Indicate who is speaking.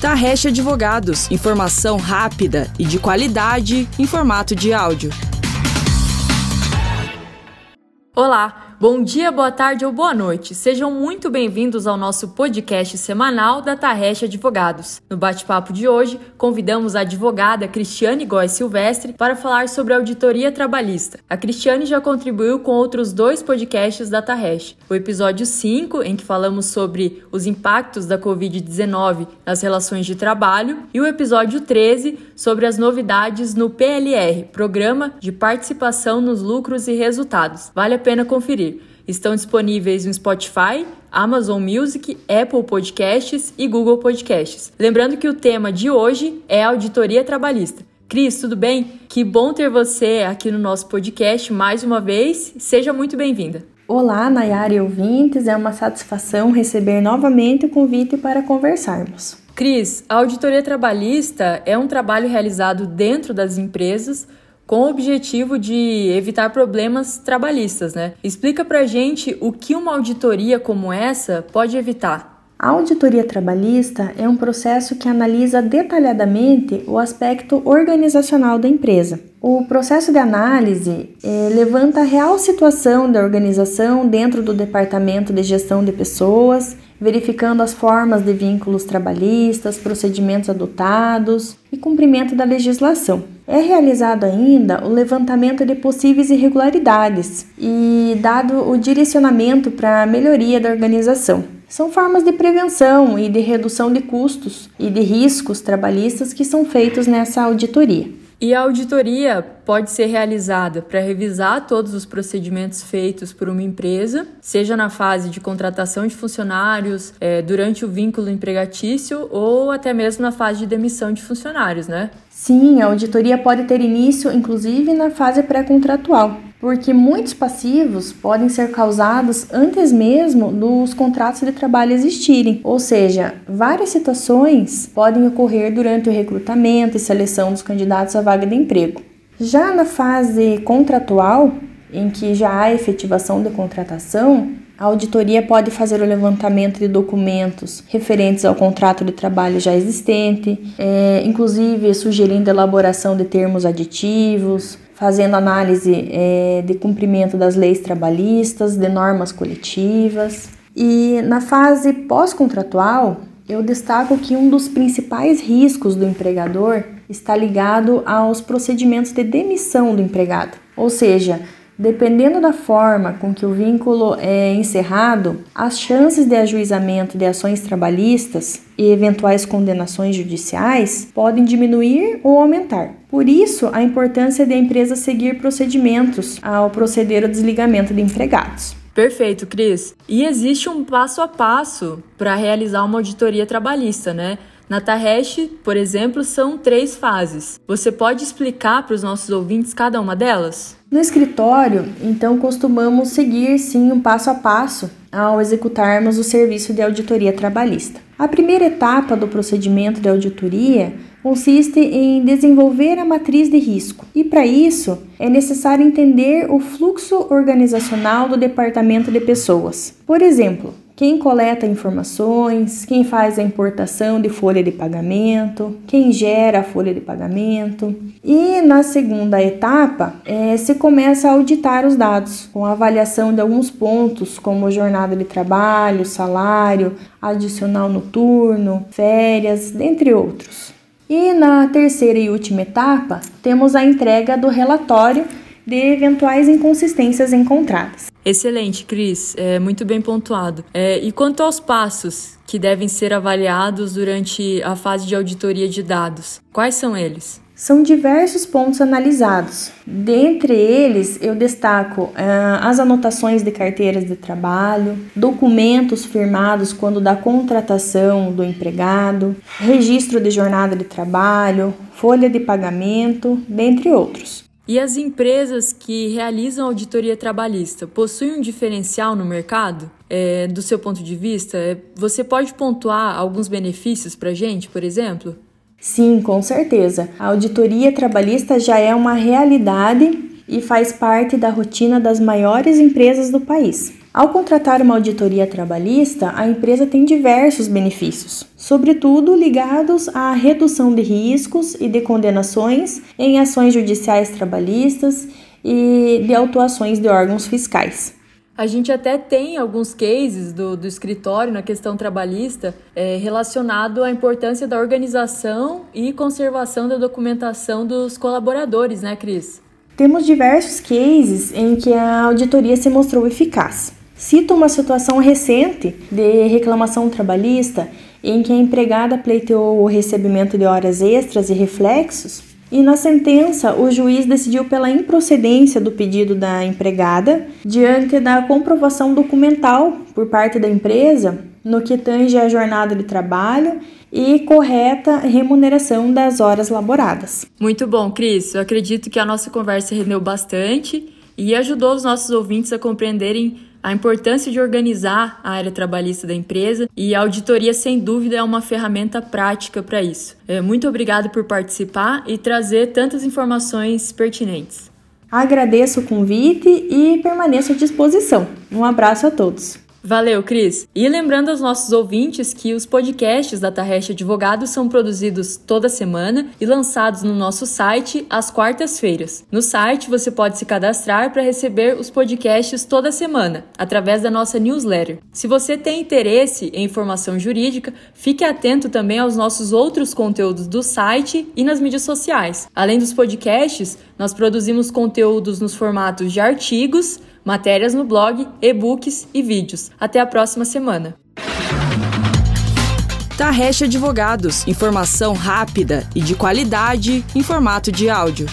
Speaker 1: Tarrecha Advogados, informação rápida e de qualidade em formato de áudio.
Speaker 2: Olá! Bom dia, boa tarde ou boa noite. Sejam muito bem-vindos ao nosso podcast semanal da Tarrecha Advogados. No bate-papo de hoje, convidamos a advogada Cristiane Góes Silvestre para falar sobre auditoria trabalhista. A Cristiane já contribuiu com outros dois podcasts da Tarrecha. O episódio 5, em que falamos sobre os impactos da Covid-19 nas relações de trabalho, e o episódio 13, sobre as novidades no PLR, Programa de Participação nos Lucros e Resultados. Vale a pena conferir. Estão disponíveis no Spotify, Amazon Music, Apple Podcasts e Google Podcasts. Lembrando que o tema de hoje é auditoria trabalhista. Cris, tudo bem? Que bom ter você aqui no nosso podcast mais uma vez. Seja muito bem-vinda.
Speaker 3: Olá, Nayara e ouvintes. É uma satisfação receber novamente o convite para conversarmos.
Speaker 2: Cris, a auditoria trabalhista é um trabalho realizado dentro das empresas com o objetivo de evitar problemas trabalhistas, né? Explica pra gente o que uma auditoria como essa pode evitar.
Speaker 3: A auditoria trabalhista é um processo que analisa detalhadamente o aspecto organizacional da empresa. O processo de análise é, levanta a real situação da organização dentro do departamento de gestão de pessoas, verificando as formas de vínculos trabalhistas, procedimentos adotados e cumprimento da legislação. É realizado ainda o levantamento de possíveis irregularidades e dado o direcionamento para a melhoria da organização. São formas de prevenção e de redução de custos e de riscos trabalhistas que são feitos nessa auditoria.
Speaker 2: E a auditoria pode ser realizada para revisar todos os procedimentos feitos por uma empresa, seja na fase de contratação de funcionários, é, durante o vínculo empregatício ou até mesmo na fase de demissão de funcionários, né?
Speaker 3: Sim, a auditoria pode ter início, inclusive, na fase pré-contratual, porque muitos passivos podem ser causados antes mesmo dos contratos de trabalho existirem, ou seja, várias situações podem ocorrer durante o recrutamento e seleção dos candidatos à vaga de emprego. Já na fase contratual, em que já há efetivação da contratação, a auditoria pode fazer o levantamento de documentos referentes ao contrato de trabalho já existente, é, inclusive sugerindo a elaboração de termos aditivos, fazendo análise é, de cumprimento das leis trabalhistas, de normas coletivas. E na fase pós-contratual, eu destaco que um dos principais riscos do empregador está ligado aos procedimentos de demissão do empregado, ou seja, Dependendo da forma com que o vínculo é encerrado, as chances de ajuizamento de ações trabalhistas e eventuais condenações judiciais podem diminuir ou aumentar. Por isso, a importância de empresa seguir procedimentos ao proceder ao desligamento de empregados.
Speaker 2: Perfeito, Cris. E existe um passo a passo para realizar uma auditoria trabalhista, né? Na Taresh, por exemplo, são três fases. Você pode explicar para os nossos ouvintes cada uma delas?
Speaker 3: No escritório, então, costumamos seguir sim um passo a passo ao executarmos o serviço de auditoria trabalhista. A primeira etapa do procedimento de auditoria consiste em desenvolver a matriz de risco, e para isso é necessário entender o fluxo organizacional do departamento de pessoas. Por exemplo, quem coleta informações, quem faz a importação de folha de pagamento, quem gera a folha de pagamento. E na segunda etapa, é, se começa a auditar os dados, com avaliação de alguns pontos, como jornada de trabalho, salário, adicional noturno, férias, dentre outros. E na terceira e última etapa, temos a entrega do relatório de eventuais inconsistências encontradas.
Speaker 2: Excelente, Cris, é muito bem pontuado. É, e quanto aos passos que devem ser avaliados durante a fase de auditoria de dados, quais são eles?
Speaker 3: São diversos pontos analisados. Dentre eles, eu destaco ah, as anotações de carteiras de trabalho, documentos firmados quando da contratação do empregado, registro de jornada de trabalho, folha de pagamento, dentre outros.
Speaker 2: E as empresas que realizam auditoria trabalhista possuem um diferencial no mercado? É, do seu ponto de vista, é, você pode pontuar alguns benefícios para a gente, por exemplo?
Speaker 3: Sim, com certeza. A auditoria trabalhista já é uma realidade e faz parte da rotina das maiores empresas do país. Ao contratar uma auditoria trabalhista, a empresa tem diversos benefícios, sobretudo ligados à redução de riscos e de condenações em ações judiciais trabalhistas e de autuações de órgãos fiscais.
Speaker 2: A gente até tem alguns cases do, do escritório na questão trabalhista é, relacionado à importância da organização e conservação da documentação dos colaboradores, né, Cris?
Speaker 3: Temos diversos cases em que a auditoria se mostrou eficaz. Cito uma situação recente de reclamação trabalhista em que a empregada pleiteou o recebimento de horas extras e reflexos, e na sentença o juiz decidiu pela improcedência do pedido da empregada diante da comprovação documental por parte da empresa no que tange a jornada de trabalho e correta remuneração das horas laboradas.
Speaker 2: Muito bom, Cris. Eu acredito que a nossa conversa rendeu bastante e ajudou os nossos ouvintes a compreenderem a importância de organizar a área trabalhista da empresa e a auditoria, sem dúvida, é uma ferramenta prática para isso. É, muito obrigado por participar e trazer tantas informações pertinentes.
Speaker 3: Agradeço o convite e permaneço à disposição. Um abraço a todos.
Speaker 2: Valeu, Cris. E lembrando aos nossos ouvintes que os podcasts da Tarreste Advogados são produzidos toda semana e lançados no nosso site às quartas-feiras. No site você pode se cadastrar para receber os podcasts toda semana, através da nossa newsletter. Se você tem interesse em informação jurídica, fique atento também aos nossos outros conteúdos do site e nas mídias sociais. Além dos podcasts, nós produzimos conteúdos nos formatos de artigos, matérias no blog, e-books e vídeos. Até a próxima semana.
Speaker 1: Tarrecha Advogados, informação rápida e de qualidade em formato de áudio.